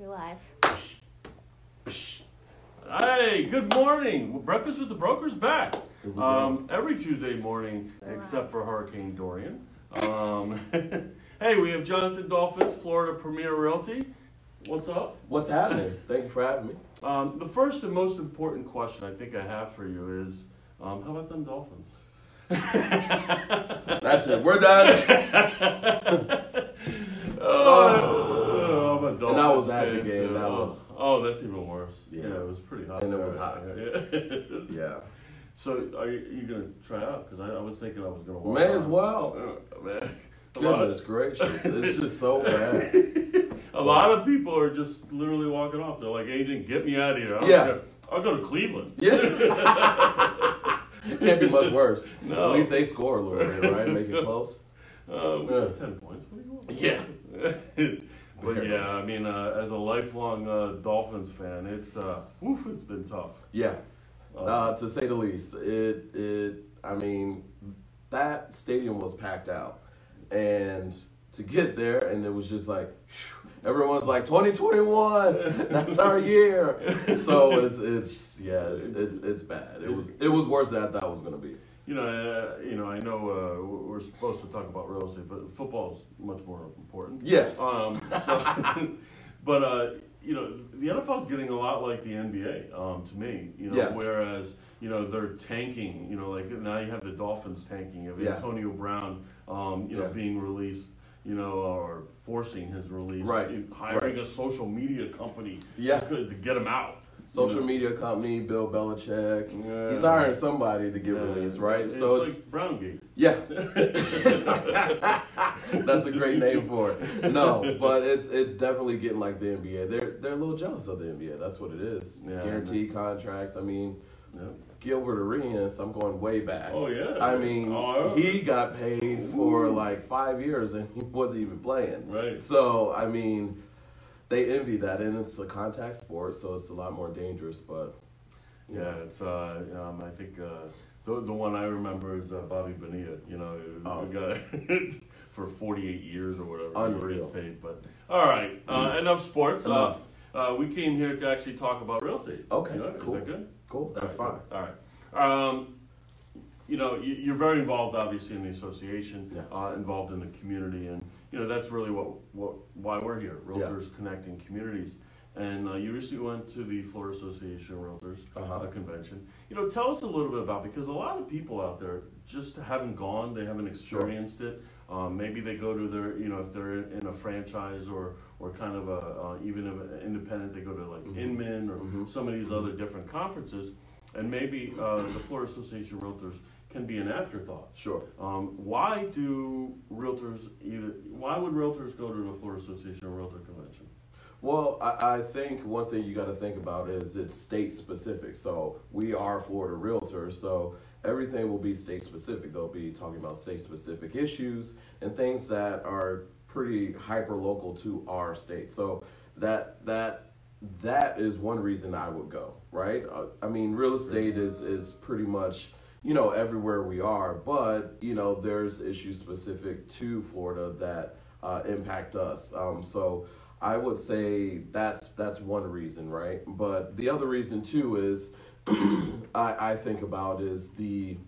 You're live. Hey, good morning. Breakfast with the Brokers back. Um, every Tuesday morning, except for Hurricane Dorian. Um, hey, we have Jonathan Dolphins, Florida Premier Realty. What's up? What's happening? Thank you for having me. Um, the first and most important question I think I have for you is, um, how about them Dolphins? That's it. We're done. oh, And I was at the game. too. That oh, was- oh, that's even worse. Yeah. Yeah, it was pretty hot. And it was hot. Yeah. Yeah. So are you, you gonna try out? Because I, I was thinking I was gonna. Walk May out. as well. Uh, man. A lot, Goodness of, gracious. It's just so bad. a lot of people are just literally walking off. They're like, "Agent, get me out of here." I'll Yeah. Go, I'll go to Cleveland. Yeah. Can't be much worse. No. At least they score a little bit, right? Make it close. Uh, we Yeah. ten points. What do you want? Yeah. But yeah, I mean, uh, as a lifelong uh, Dolphins fan, it's uh, woof, it's been tough. Yeah. Uh, Uh, to say the least. It it I mean, that stadium was packed out. And to get there and it was just like everyone's like 2021 that's our year so it's it's yeah it's it's, it's bad it was it was worse than i thought it was going to be You know, uh, you know. I know uh, we're supposed to talk about real estate, but football is much more important. yes Um, so, but uh, you know, the NFL is getting a lot like the NBA um, to me. You know, Yes. whereas you know they're tanking. You know, like now you have the Dolphins tanking. You have Yeah. Antonio Brown, um, you know, Yeah. being released. You know, or forcing his release. Right. Hiring a social media company. Yeah. To, to get him out. Social know. media company bill belichick Yeah. he's hiring somebody to get Yeah. released right It's so it's like Browngate. yeah that's a great name for it no but it's it's definitely getting like the nba they're they're a little jealous of the nba that's what it is Yeah, guaranteed contracts i mean Yeah. Gilbert Arenas, I'm going way back. Oh yeah. I mean, Oh, yeah. he got paid for Ooh. like five years and he wasn't even playing. Right. So, I mean, they envy that, and it's a contact sport, so it's a lot more dangerous. But Yeah, it's uh, um, I think uh, the the one I remember is uh, Bobby Bonilla. You know, Oh. guy for 48 years or whatever. Unreal. Paid, but all right, uh, enough sports. Enough. Uh, uh, we came here to actually talk about real estate. Okay, You know, cool. Is that good? cool, that's All fine. All right. Um, you know, you, you're very involved, obviously, in the association, Yeah. uh, involved in the community, and you know that's really what, what why we're here. Yeah. Realtors connecting communities. And uh, you recently went to the Florida Association of Realtors Uh-huh. uh, convention. You know, tell us a little bit about because a lot of people out there just haven't gone, they haven't experienced it. Um, maybe they go to their, you know, if they're in a franchise or or kind of a uh, even if an independent, they go to like Mhm. Inman or Mhm. some of these other different conferences, and maybe uh, the Florida Association of Realtors can be an afterthought. Sure. Um, why do realtors either? Why would realtors go to the Florida Association of Realtor convention? Well, I, I think one thing you got to think about is it's state specific. So we are Florida realtors, so everything will be state specific. They'll be talking about state specific issues and things that are pretty hyper local to our state. So that that that is one reason I would go. Right? Uh, I mean, real estate is is pretty much you know everywhere we are, but you know there's issues specific to Florida that uh, impact us. Um, so. I would say that's that's one reason, right? But the other reason too is I, I think about is the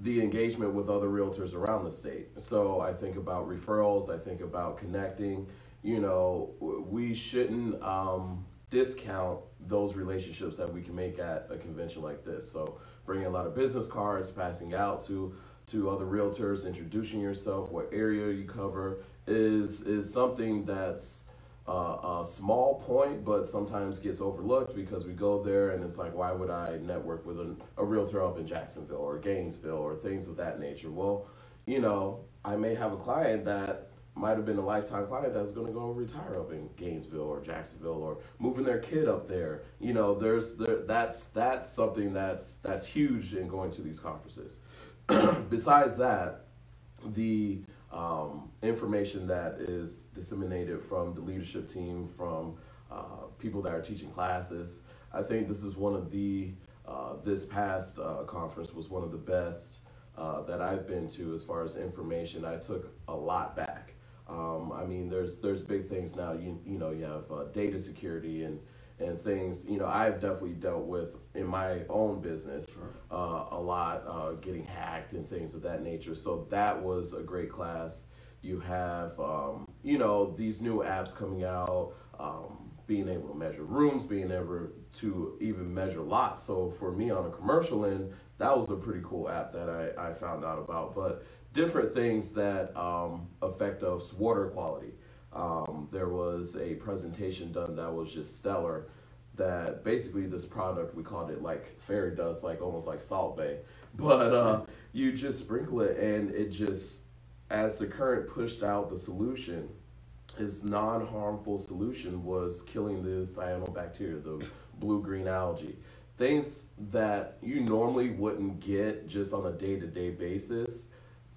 the engagement with other realtors around the state. So I think about referrals. I think about connecting. You know, we shouldn't um, discount those relationships that we can make at a convention like this. So bringing a lot of business cards, passing out to to other realtors, introducing yourself, what area you cover is is something that's uh, a small point, but sometimes gets overlooked because we go there and it's like, why would I network with a, a realtor up in Jacksonville or Gainesville or things of that nature? Well, you know, I may have a client that might have been a lifetime client that's going to go retire up in Gainesville or Jacksonville or moving their kid up there. You know, there's there, that's that's something that's that's huge in going to these conferences. Besides that, the um, information that is disseminated from the leadership team, from uh, people that are teaching classes. I think this is one of the, uh, this past uh, conference was one of the best uh, that I've been to as far as information. I took a lot back. Um, I mean, there's there's big things now. You you know you have uh, data security and and things. You know, I've definitely dealt with in my own business Sure. uh, a lot, uh, getting hacked and things of that nature. So that was a great class. You have, um, you know, these new apps coming out, um, being able to measure rooms, being able to even measure lots. So for me on a commercial end, that was a pretty cool app that I, I found out about. But different things that um, affect us water quality. Um, there was a presentation done that was just stellar that basically this product we called it like fairy dust like almost like Salt Bae but uh, you just sprinkle it and it just as the current pushed out the solution its non-harmful solution was killing the cyanobacteria the blue-green algae things that you normally wouldn't get just on a day-to-day basis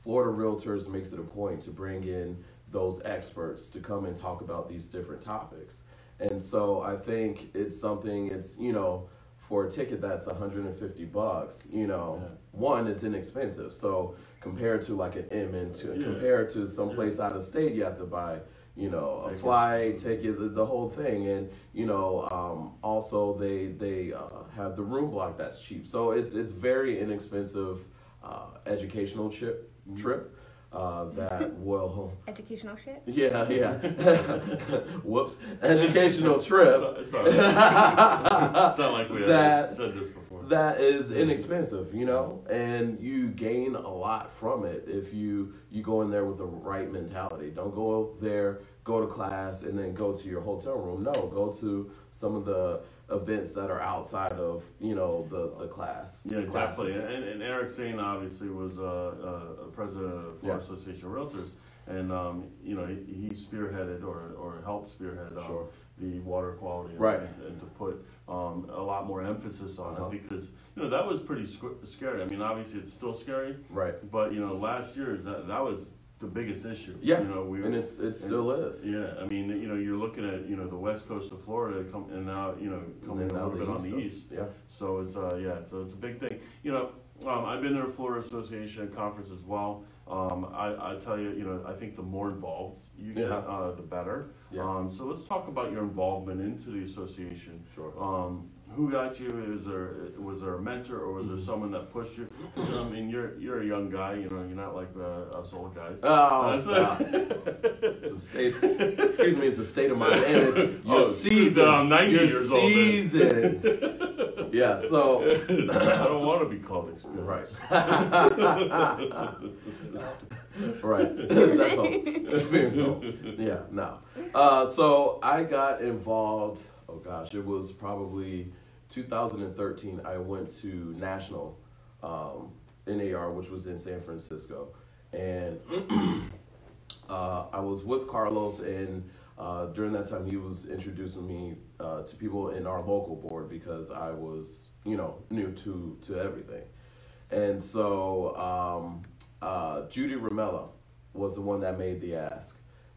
florida realtors makes it a point to bring in those experts to come and talk about these different topics and so I think it's something it's you know for a ticket that's 150 bucks, you know, Yeah. one it's inexpensive. So compared to like an M and to Yeah. compared to someplace out of state you have to buy, you know, a flight, tickets, the whole thing and you know, um, also they they uh, have the room block that's cheap. So it's it's very inexpensive uh, educational trip Mm-hmm. trip uh, that will Educational shit. yeah, yeah. Whoops. Educational trip. It's, all right. it's not like we That- have said this before. that is mm-hmm. inexpensive, you know, mm-hmm. and you gain a lot from it if you you go in there with the right mentality. Don't go there, go to class, and then go to your hotel room. No, go to some of the events that are outside of you know the the class. Yeah, classes. definitely. And, and Eric Sane obviously was uh, uh, president of the Florida Yeah. Association of Realtors, and um, you know he, he spearheaded or, or helped spearhead um, Sure. the water quality and, Right. and, and to put um, a lot more emphasis on Uh-huh. it because you know that was pretty sc- scary. I mean, obviously it's still scary, Right. but you know last year that that was the biggest issue. Yeah. you know we And it's it still is. yeah, I mean, you know, you're looking at you know the west coast of Florida, come, and now you know coming a little bit on the so- east. Yeah. So it's uh yeah, so it's a big thing. You know, um, I've been to the Florida Association conference as well. Um, I, I tell you, you know, I think the more involved you get, Yeah. uh, the better. Yeah. Um, so let's talk about your involvement into the association. Sure. Um, who got you? Is there was there a mentor or was Mm-hmm. there someone that pushed you? I mean, you're you're a young guy. You know, you're not like uh, us old guys. Oh, stop. It's a state, excuse me, it's a state of mind, and it's you're Oh, seasoned. I'm 90 you're years old seasoned. yeah. So I don't want to be called experienced. right. right. That's all. Experience. Yeah. No. Uh, so I got involved. Oh gosh, it was probably 2013. I went to national um, NAR, which was in San Francisco, and uh, I was with Carlos, and uh, during that time, he was introducing me uh, to people in our local board because I was, you know, new to to everything, and so um, uh, Judy Ramella was the one that made the ask,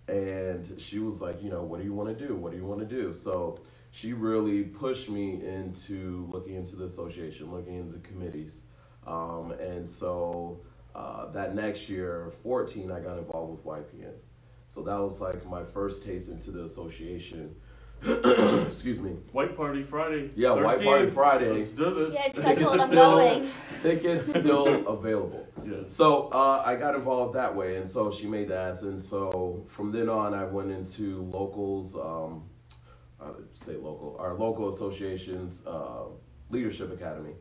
and she was like, you know, what do you want to do? What do you want to do? So she really pushed me into looking into the association, looking into committees, um, and so uh, that next year, 14, I got involved with YPN. So that was like my first taste into the association. Excuse me. White Party Friday. Yeah, White Party Friday. Let's do this. Yeah, just I Tickets told I'm still- going. Tickets still available. Yes. So uh, I got involved that way, and so she made the ask, and so from then on, I went into locals. Um, Would say local, our local associations uh, leadership academy,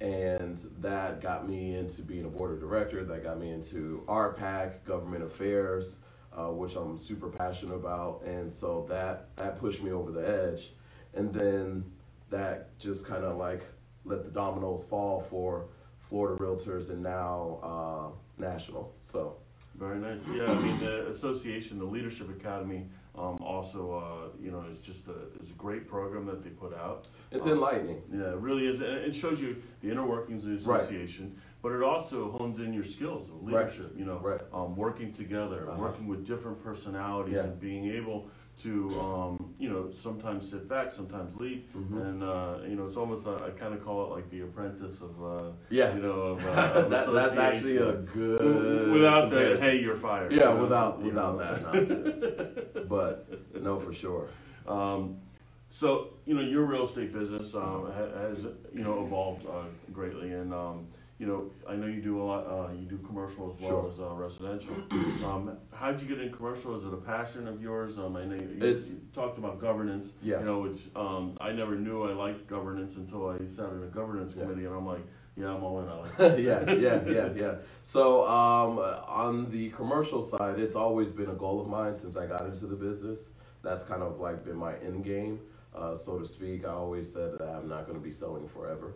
and that got me into being a board of director. That got me into RPAC, government affairs, uh, which I'm super passionate about, and so that that pushed me over the edge, and then that just kind of like let the dominoes fall for Florida Realtors and now uh, national. So Very nice. Yeah, I mean the association, the Leadership Academy, um, also uh, you know it's just a is a great program that they put out. it's Um, enlightening. Yeah, it really is. And it shows you the inner workings of the Right. association, but it also hones in your skills of Right. leadership. You know, Right. um, working together, Uh-huh. working with different personalities, Yeah. and being able to um, you know sometimes sit back, sometimes lead, Mhm. and uh, you know it's almost uh, I kind of call it like the apprentice of uh, Yeah. you know of, uh, of that, that's actually a good. without the comparison. hey you're fired. Yeah, you know, without without know. that nonsense. but no, for sure. Um, so you know your real estate business um, has you know evolved uh, greatly, and um, you know I know you do a lot. Uh, you do commercial as well Sure. as uh, residential. um, how did you get in commercial? Is it a passion of yours? Um, I know you, you, It's- you talked about governance. Yeah. You know, which um, I never knew I liked governance until I sat in a governance Yeah. committee, and I'm like, yeah, I'm all in. I like. This. yeah, yeah, yeah, yeah. So um, on the commercial side, it's always been a goal of mine since I got into the business. That's kind of like been my end game, uh, so to speak. I always said that I'm not going to be selling forever.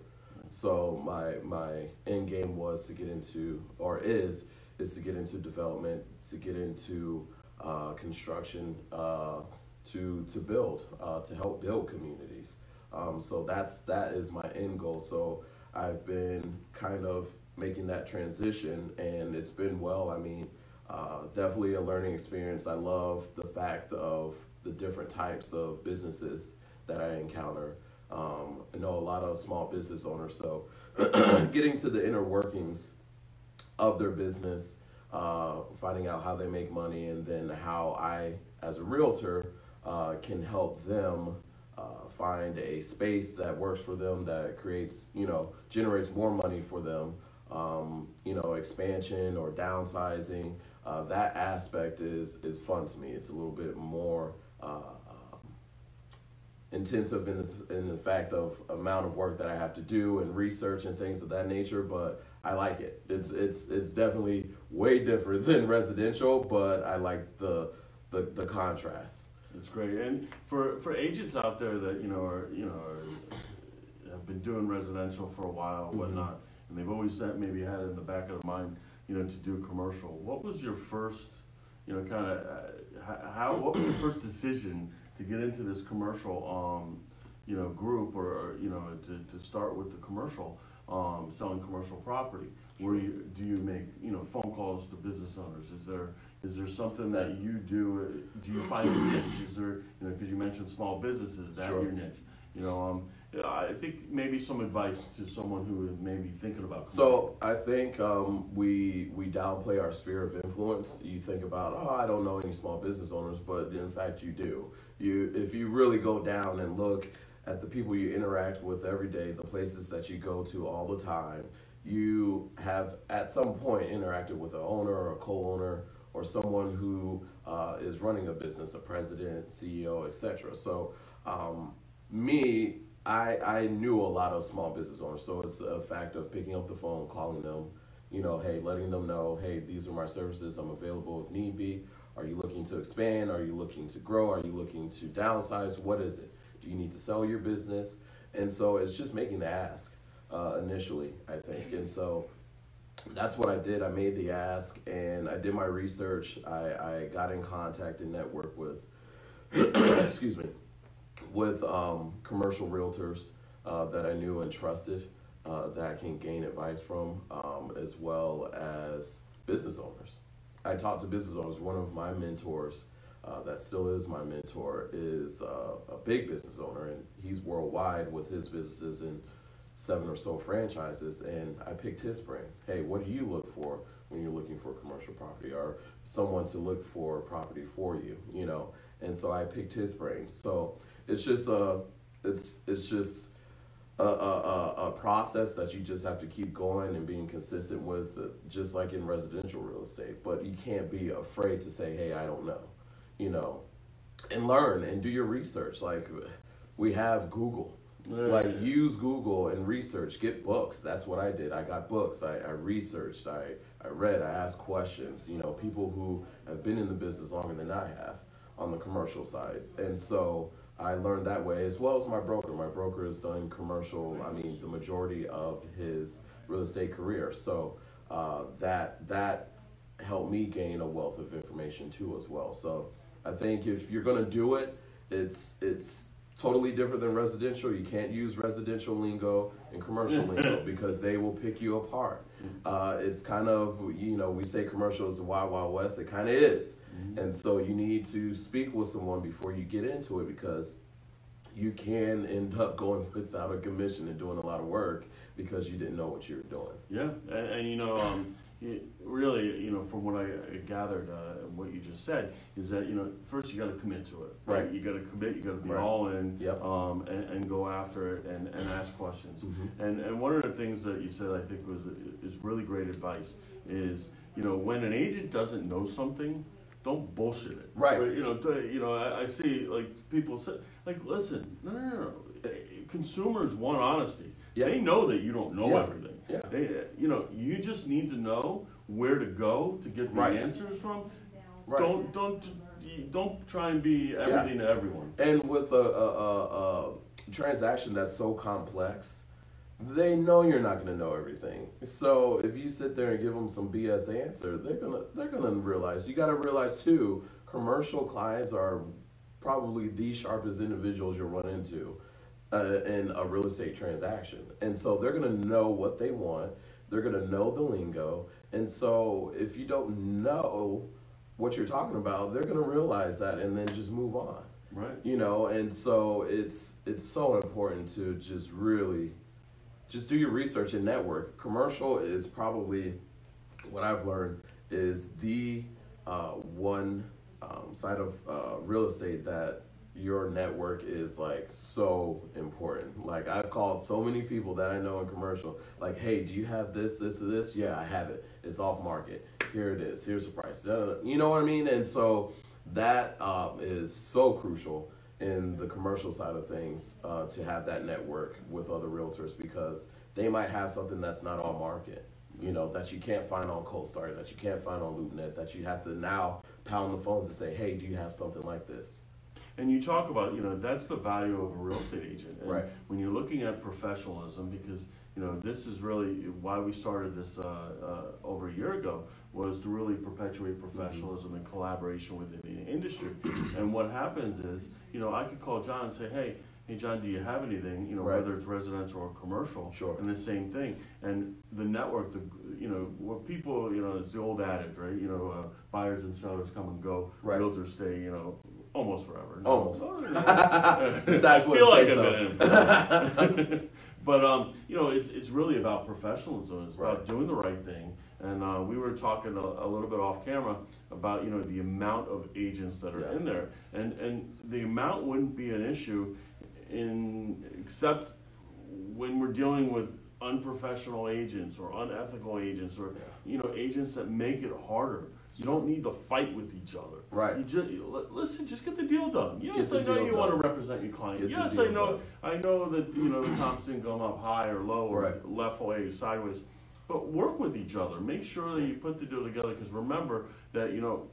So my my end game was to get into, or is, is to get into development, to get into uh, construction, uh, to to build, uh, to help build communities. Um, so that's that is my end goal. So I've been kind of making that transition, and it's been well. I mean, uh, definitely a learning experience. I love the fact of the different types of businesses that I encounter. Um, I know a lot of small business owners, so getting to the inner workings of their business, uh, finding out how they make money, and then how I, as a realtor, uh, can help them uh, find a space that works for them, that creates, you know, generates more money for them. Um, you know, expansion or downsizing. Uh, that aspect is is fun to me. It's a little bit more. Intensive in the, in the fact of amount of work that I have to do and research and things of that nature, but I like it. It's it's it's definitely way different than residential, but I like the the, the contrast. It's great, and for for agents out there that you know are you know are, have been doing residential for a while, Mhm. whatnot, and they've always maybe had it in the back of their mind, you know, to do commercial. What was your first, you know, kind of uh, how? What was your first decision to get into this commercial, um, you know, group, or, or you know, to, to start with the commercial, um, selling commercial property? Where you do you make you know phone calls to business owners? Is there is there something that you do? Do you find a niche? Is there, you know, because you mentioned small businesses, is that Sure. your niche? You know, um, I think maybe some advice to someone who is maybe thinking about. So I think um, we we downplay our sphere of influence. You think about, oh, I don't know any small business owners, but in fact you do. You if you really go down and look at the people you interact with every day, the places that you go to all the time, you have at some point interacted with an owner or a co-owner or someone who uh, is running a business, a president, CEO, etc. So um, me, I I knew a lot of small business owners, so it's a fact of picking up the phone, calling them, you know, hey, letting them know, hey, these are my services, I'm available if need be. Are you looking to expand? Are you looking to grow? Are you looking to downsize? What is it? Do you need to sell your business? And so it's just making the ask uh, initially, I think. And so that's what I did. I made the ask and I did my research. I, I got in contact and networked with, excuse me, with um, commercial realtors uh, that I knew and trusted uh, that I can gain advice from, um, as well as business owners. I talked to business owners. One of my mentors, uh, that still is my mentor, is uh, a big business owner, and he's worldwide with his businesses and seven or so franchises. And I picked his brain. Hey, what do you look for when you're looking for commercial property, or someone to look for property for you? You know, and so I picked his brain. So it's just a, it's it's just a, a, a, a process that you just have to keep going and being consistent with, uh, just like in residential real estate. But you can't be afraid to say, hey, I don't know, you know, and learn and do your research. Like we have Google. Like use Google and research. Get books. That's what I did. I got books. I, I researched. I, I read. I asked questions. You know, people who have been in the business longer than I have on the commercial side. And so I learned that way as well as my broker. My broker has done commercial. I mean, the majority of his real estate career. So uh, that that helped me gain a wealth of information too as well. So I think if you're gonna do it, it's it's totally different than residential. You can't use residential lingo and commercial lingo because they will pick you apart. Uh, it's kind of you know we say commercial is the wild wild west. It kind of is. Mm-hmm. And so you need to speak with someone before you get into it because you can end up going without a commission and doing a lot of work because you didn't know what you were doing. Yeah, and, and you know, um, really, you know, from what I gathered, uh, what you just said is that you know, first you got to commit to it. Right. You got to commit. You got to be Right. all in. Yep. Um, and, and go after it and, and ask questions. Mhm. And and one of the things that you said I think was is really great advice is you know when an agent doesn't know something, don't bullshit it. Right. But, You know, you know, I, I see like people say like, listen, no, no, no, no. Consumers want honesty. Yeah. They know that you don't know Yeah. everything. Yeah. They, you know, you just need to know where to go to get the Right. answers from. Right. Don't don't don't try and be everything to everyone. And with a, a, a, a transaction that's so complex, they know you're not going to know everything. So if you sit there and give them some BS answer, they're gonna they're gonna realize. You got to realize too, commercial clients are probably the sharpest individuals you'll run into uh, in a real estate transaction, and so they're gonna know what they want. They're gonna know the lingo, and so if you don't know what you're talking about, they're gonna realize that and then just move on Right. you know and so it's it's so important to just really just do your research and network. Commercial is probably what i've learned is the uh, one um, side of uh, real estate that your network is like so important. Like i've called so many people that i know in commercial like hey do you have this this or this? Yeah i have it. It's off market. Here it is. Here's the price. You know what i mean? And so that um, is so crucial in the commercial side of things uh, to have that network with other realtors because they might have something that's not on market you know that you can't find on CoStar, that you can't find on LoopNet, that you have to now pound the phones and say, "Hey, do you have something like this?" And you talk about, you know, that's the value of a real estate agent. And Right. When you're looking at professionalism, because, you know, this is really why we started this uh, uh, over a year ago, was to really perpetuate professionalism and collaboration within the industry. and what happens is, you know, I could call John and say, hey, hey, John, do you have anything, you know, Right. whether it's residential or commercial? Sure. And the same thing. And the network, the, you know, what people, you know, it's the old adage, right? You know, uh, buyers and sellers come and go, Right. realtors stay, you know, almost forever. Almost. Oh, yeah. That's I what feel like I've so. been in it forever. But um, you know, it's it's really about professionalism. It's about doing the right thing. And uh, we were talking a, a little bit off camera about you know the amount of agents that are Yeah. in there, and and the amount wouldn't be an issue, in except when we're dealing with unprofessional agents or unethical agents or you know agents that make it harder. You don't need to fight with each other. Right. You just you, listen. Just get the deal done. Yes, I know you want to represent your client. Get yes, I know. done. I know that you know the comps didn't go up high or low or Right. left way or sideways, but work with each other. Make sure that you put the deal together. Because remember that you know,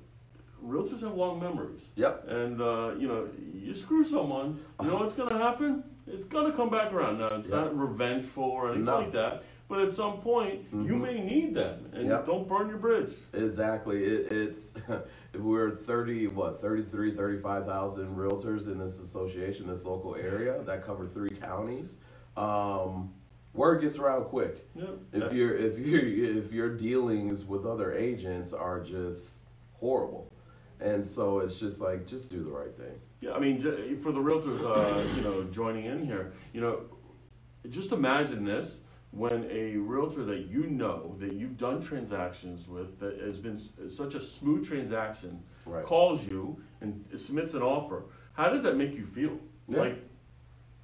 realtors have long memories. Yep. And uh, you know, you screw someone, you know what's going to happen? It's going to come back around. Now, it's Yeah. not revengeful or anything No. like that. But at some point, you Mhm. may need them, and Yep. don't burn your bridge. Exactly. It, it's if we're 30, what, 33, 35,000 realtors in this association, this local area that cover three counties. Um, word gets around quick. Yeah. If your if your if your dealings with other agents are just horrible, and so it's just like just do the right thing. Yeah, I mean, for the realtors, uh, you know, joining in here, you know, just imagine this: when a realtor that you know, that you've done transactions with, that has been such a smooth transaction, Right. calls you and submits an offer. How does that make you feel? Yeah. Like,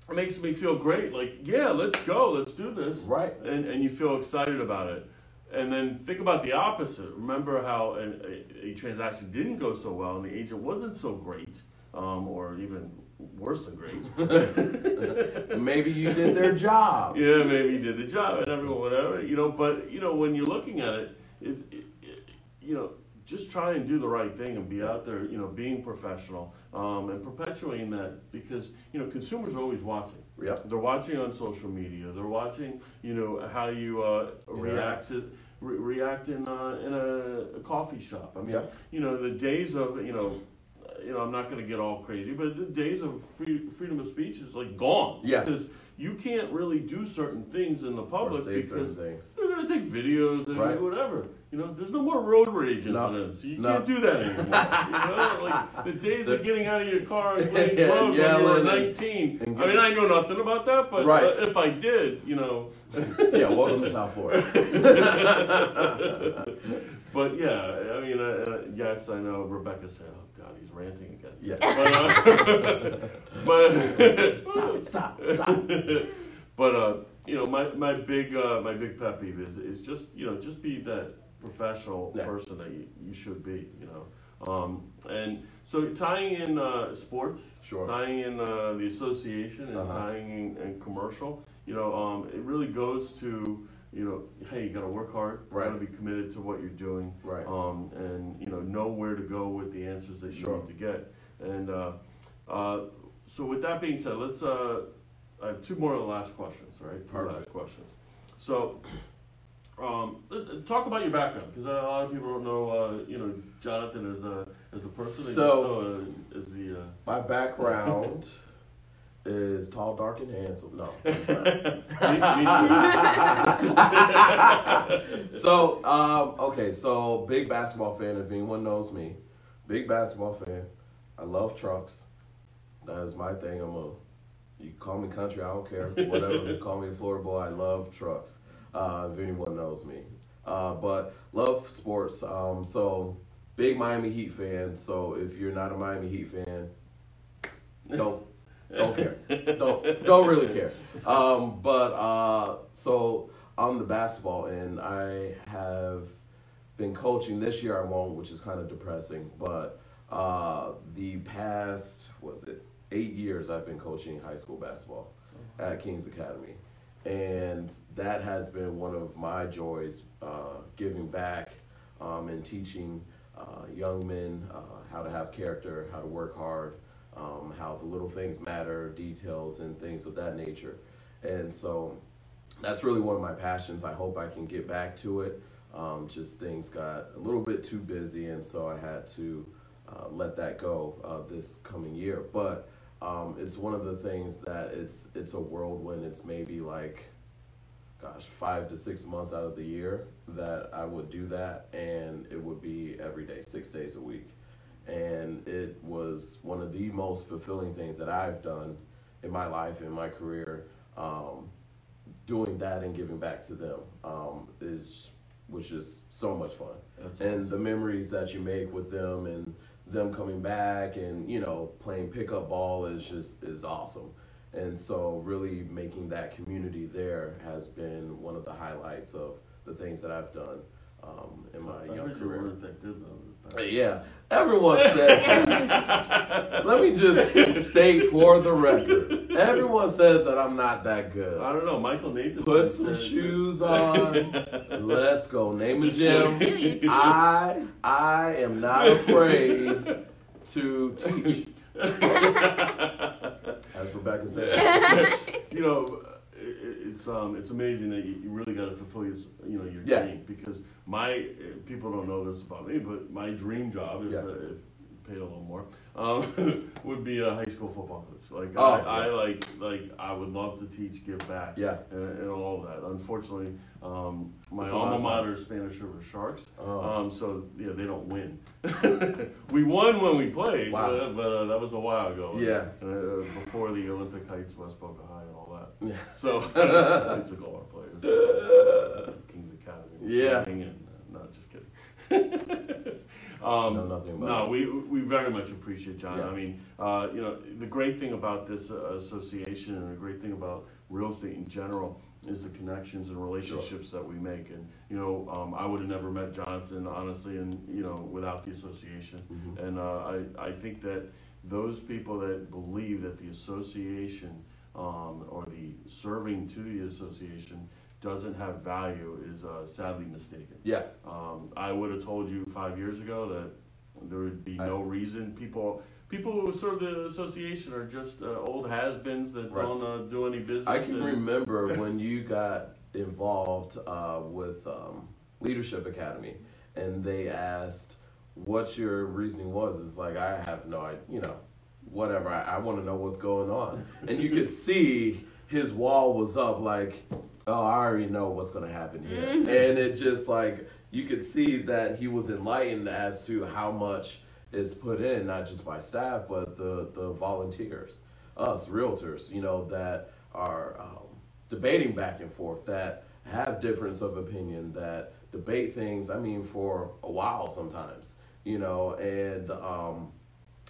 it makes me feel great. Like, yeah, let's go, let's do this, Right. and and you feel excited about it. And then think about the opposite. Remember how an, a, a transaction didn't go so well, and the agent wasn't so great, um, or even worse than great. Maybe you did their job. yeah, maybe you did the job, and everyone, whatever, you know. But you know, when you're looking at it, it, it, it you know, just try and do the right thing and be out there, you know, being professional um, and perpetuating that because you know consumers are always watching. Yep. They're watching on social media. They're watching, you know, how you uh, react to re- react in uh, in a, a coffee shop. I mean, you know, the days of you know, you know, I'm not going to get all crazy, but the days of free, freedom of speech is like gone. Yeah. Because you can't really do certain things in the public because they're going to take videos and Right. whatever. You know, there's no more road rage No. incidents. You No. can't do that anymore. you know, like the days The- of getting out of your car and playing Yeah, road when you were yelling and- 19. and I mean, I know nothing about that, but Right. uh, if I did, you know. yeah, welcome to South Florida. But yeah, I mean, uh, uh, yes, I know. Rebecca said, "Oh God, he's ranting again." Yeah. But, uh, but Stop, stop, stop. but uh, you know, my my big uh, my big pet peeve is is just you know just be that professional Yeah. person that you, you should be. You know, um, and so tying in uh, sports, Sure. tying in uh, the association, and Uh-huh. tying in, in commercial. You know, um, it really goes to you know, hey, you got to work hard. You Right. got to be committed to what you're doing Right. um, and you know know where to go with the answers that you Sure. need to get. And uh, uh, so, with that being said, let's. Uh, I have two more of the last questions. Right, two last questions. So, um, talk about your background because a lot of people don't know. Uh, you know, Jonathan as a as a person. So- know, uh, as the. Uh, My background is tall, dark, and handsome. No. So, um, okay, so big basketball fan. If anyone knows me, big basketball fan. I love trucks. That is my thing. I'm a. You call me country. I don't care. Whatever. you call me a Florida boy. I love trucks. Uh, if anyone knows me, uh, but love sports. Um, so big Miami Heat fan. So if you're not a Miami Heat fan, don't don't care. Don't don't really care. Um, but uh, so on the basketball end, I have been coaching this year. I won't, which is kind of depressing. But uh, the past was it eight years I've been coaching high school basketball at Kings Academy, and that has been one of my joys, uh, giving back um, and teaching uh, young men uh, how to have character, how to work hard, um, how the little things matter, details, and things of that nature. And so that's really one of my passions. I hope I can get back to it. Um, just things got a little bit too busy, and so I had to uh, let that go uh, this coming year. But um, it's one of the things that it's it's a whirlwind. It's maybe like, gosh, five to six months out of the year that I would do that, and it would be every day, six days a week. And it was one of the most fulfilling things that I've done in my life, in my career. Um, doing that and giving back to them um, is was just so much fun That's and awesome. the memories that you make with them and them coming back and you know playing pickup ball is just is awesome and so really making that community there has been one of the highlights of the things that i've done um, in my I young career weren't that good though. Yeah everyone says that let me just state for the record everyone says that i'm not that good I don't know. Michael Nathan Put some shoes on. Let's go. Name a You gym. do, you teach. I I am not afraid to teach. As Rebecca said. you know, it, it's um, it's amazing that you, you really got to fulfill your, you know, your Yeah. dream because my uh, people don't know this about me, but my dream job, if, Yeah. uh, if paid a little more, um, would be a high school football coach. Like Oh, I, I like like I would love to teach, give back, Yeah. and, and all of that. Unfortunately, um, my alma mater is Spanish River Sharks. Oh. Um, so yeah, they don't win. we won when we played, Wow. but, but uh, that was a while ago. Yeah. Uh, before the Olympic Heights, West Boca High, and all. Yeah. So they took all our players. Kings Academy. Yeah. And, no, just kidding. um, Know nothing about no, it. we we very much appreciate John. Yeah. I mean, uh, you know, the great thing about this uh, association and the great thing about real estate in general is the connections and relationships that we make. And you know, um, I would have never met Jonathan honestly, and you know, without the association. Mhm. And uh, I I think that those people that believe that the association um, or the serving to the association doesn't have value is uh, sadly mistaken. Yeah. Um, I would have told you five years ago that there would be I- no reason. People, people who serve the association are just uh, old has-beens that Right. don't uh, do any business. I can and- remember when you got involved uh, with um, Leadership Academy, and they asked what your reasoning was. It's like I have no idea, you know, whatever. I, I want to know what's going on, and you could see his wall was up like, oh, I already know what's gonna happen here, mm-hmm. and it just like you could see that he was enlightened as to how much is put in, not just by staff, but the the volunteers, us realtors, you know, that are um, debating back and forth, that have difference of opinion, that debate things. I mean, for a while sometimes, you know, and um,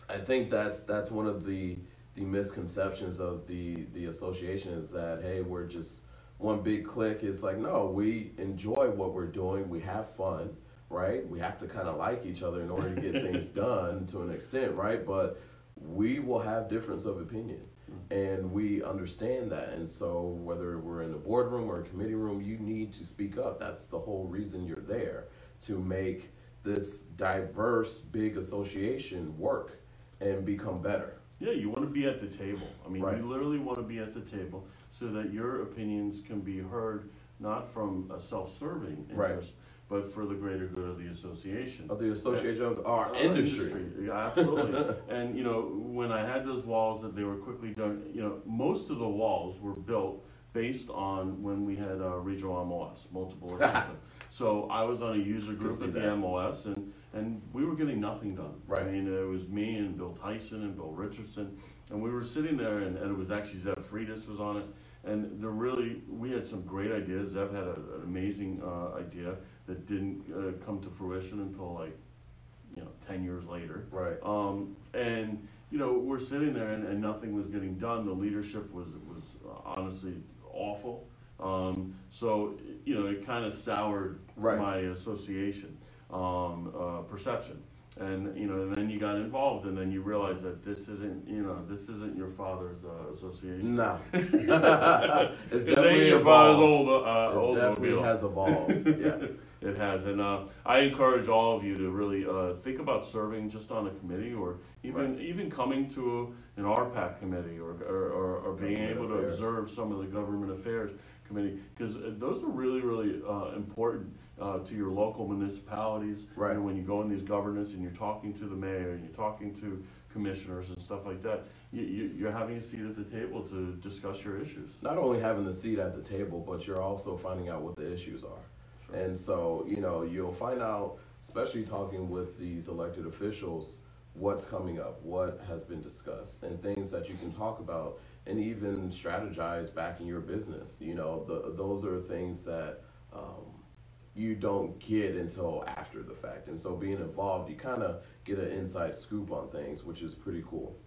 I think that's that's one of the the misconceptions of the the association is that hey, we're just one big clique. It's like no, we enjoy what we're doing. We have fun, right? We have to kind of like each other in order to get things done to an extent, right? But we will have difference of opinion mm-hmm. and we understand that and so whether we're in the boardroom or a committee room you need to speak up that's the whole reason you're there to make this diverse big association work and become better yeah you want to be at the table i mean right. you literally want to be at the table so that your opinions can be heard not from a self-serving interest right but for the greater good of the association. Of the association of our industry. industry. Yeah, absolutely. and you know, when I had those walls that they were quickly done, you know, most of the walls were built based on when we had uh, regional MLS, multiple So I was on a user group at the that. MLS, and and we were getting nothing done. Right. I mean, it was me and Bill Tyson and Bill Richardson, and we were sitting there, and, and it was actually Zev Friedis was on it, and there really we had some great ideas. Zev had a, an amazing uh, idea that didn't uh, come to fruition until like you know 10 years later right um, and you know we're sitting there and, and nothing was getting done the leadership was was uh, honestly awful um, so you know it kind of soured right. my association um, uh, perception. And you know and then you got involved and then you realize that this isn't you know this isn't your father's uh, association. No. It's definitely your father's old uh, it old definitely has evolved yeah. It has, and uh, I encourage all of you to really uh, think about serving just on a committee, or even right. even coming to an RPAC committee, or or, or, or being able affairs. to observe some of the government affairs committee, because uh, those are really really uh, important uh, to your local municipalities. Right. And when you go in these governance and you're talking to the mayor and you're talking to commissioners and stuff like that, you, you, you're having a seat at the table to discuss your issues. Not only having the seat at the table, but you're also finding out what the issues are. And so, you know, you'll find out, especially talking with these elected officials, what's coming up, what has been discussed, and things that you can talk about and even strategize back in your business. You know, the, those are things that um, you don't get until after the fact. And so being involved, you kind of get an inside scoop on things, which is pretty cool.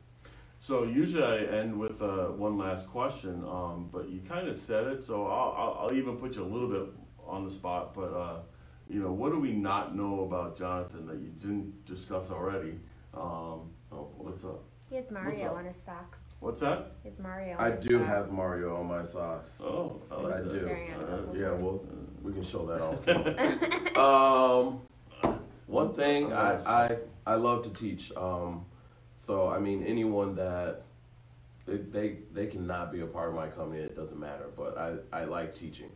So usually I end with uh, one last question, um, but you kind of said it, so I'll, I'll, I'll even put you a little bit on the spot, but uh, you know, what do we not know about Jonathan that you didn't discuss already? Um, oh, what's up? He has Mario on his socks. What's that? He has Mario. I do socks. have Mario on my socks. Oh, I, like I that. do. Uh, yeah, well, we can show that off. um, one thing I, I I love to teach. Um, so I mean, anyone that they, they they cannot be a part of my company, it doesn't matter. But I I like teaching.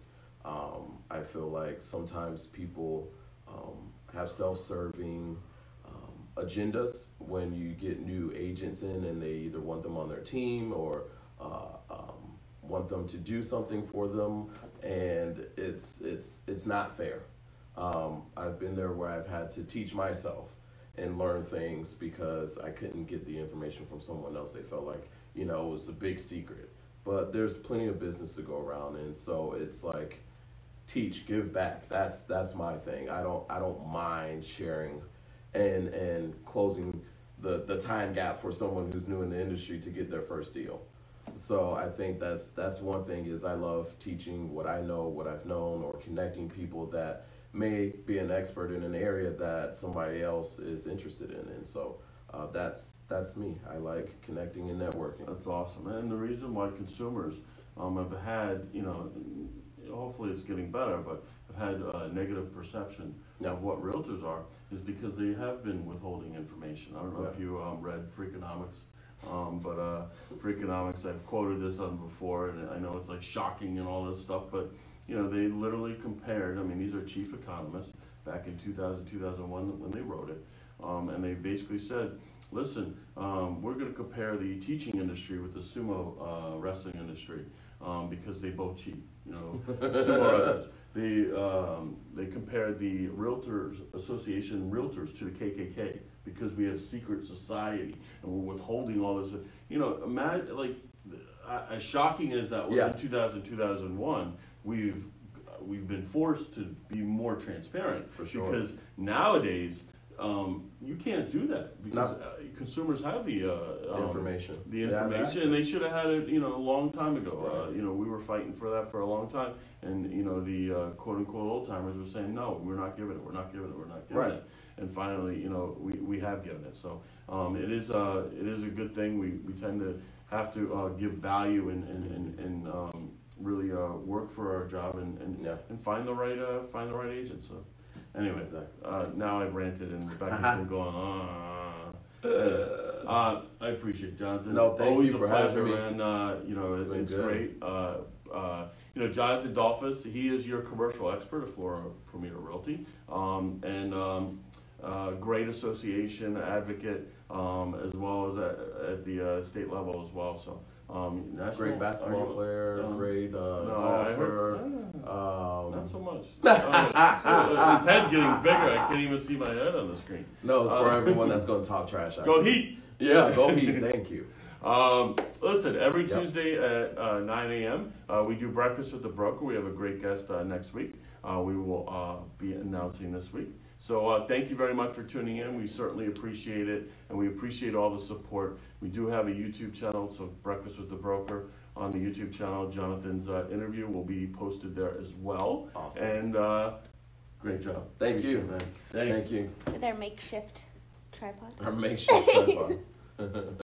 Um, I feel like sometimes people um, have self-serving agendas when you get new agents in and they either want them on their team or uh, um, want them to do something for them, and it's it's it's not fair. Um, I've been there where I've had to teach myself and learn things because I couldn't get the information from someone else. They felt like you know it was a big secret, but there's plenty of business to go around, and so it's like teach, give back. That's that's my thing. I don't I don't mind sharing and and closing the, the time gap for someone who's new in the industry to get their first deal. So I think that's that's one thing is I love teaching what I know, what I've known, or connecting people that may be an expert in an area that somebody else is interested in, and so uh, that's that's me. I like connecting and networking. That's awesome, and the reason why consumers um, have had you know hopefully it's getting better, but had a negative perception of what realtors are is because they have been withholding information. I don't know if you um, read Freakonomics, um, but uh, Freakonomics, I've quoted this on before, and I know it's like shocking and all this stuff, but you know they literally compared. I mean, these are chief economists back in 2000, 2001 when they wrote it, um, and they basically said listen, um, we're going to compare the teaching industry with the sumo uh, wrestling industry um, because they both cheat. You know, sumo wrestlers. They um, they compared the realtors association realtors to the KKK because we have secret society and we're withholding all this. You know, imagine like as shocking as that was Yeah. in 2000 2001 we've we've been forced to be more transparent For sure. because nowadays um, you can't do that because No. uh, consumers have the uh, um, Information. the They information and they should have had it you know a long time ago uh, you know we were fighting for that for a long time and you know the uh, quote unquote old timers were saying no we're not giving it we're not giving it we're not giving Right. it and finally you know we, we have given it so um, it is uh, it is a good thing we, we tend to have to uh, give value and and, and, and um, really uh, work for our job and, and, Yeah. and find the right uh, find the right agent so anyway Exactly. uh, now I've ranted and Rebecca's been going on. Uh, I appreciate it, Jonathan. No, thank Always you a for having pleasure, me. and uh, you know It's it, been it's good. great. Uh, uh, you know, Jonathan Dolphus, he is your commercial expert at Florida Premier Realty, um, and um, uh, great association advocate, um, as well as at, at the uh, state level as well. So, um, Great basketball you- player, um, great uh, No, I, I heard. golfer. Um, not so much. Uh, his head's getting bigger. I can't even see my head on the screen. no, it's for Uh, everyone that's going to talk trash. I Go guess. Heat! Yeah, go Heat. Thank you. Um, listen, every Yep. Tuesday at uh, 9 a.m., uh, we do breakfast with the broker. We have a great guest uh, next week. Uh, we will uh, be announcing this week. So uh, thank you very much for tuning in. We certainly appreciate it, and we appreciate all the support. We do have a YouTube channel, so Breakfast with the Broker on the YouTube channel. Jonathan's uh, interview will be posted there as well. Awesome. And uh, great job. Thank Appreciate you. it, man. Thanks. Thank you. With our makeshift tripod. Our makeshift tripod.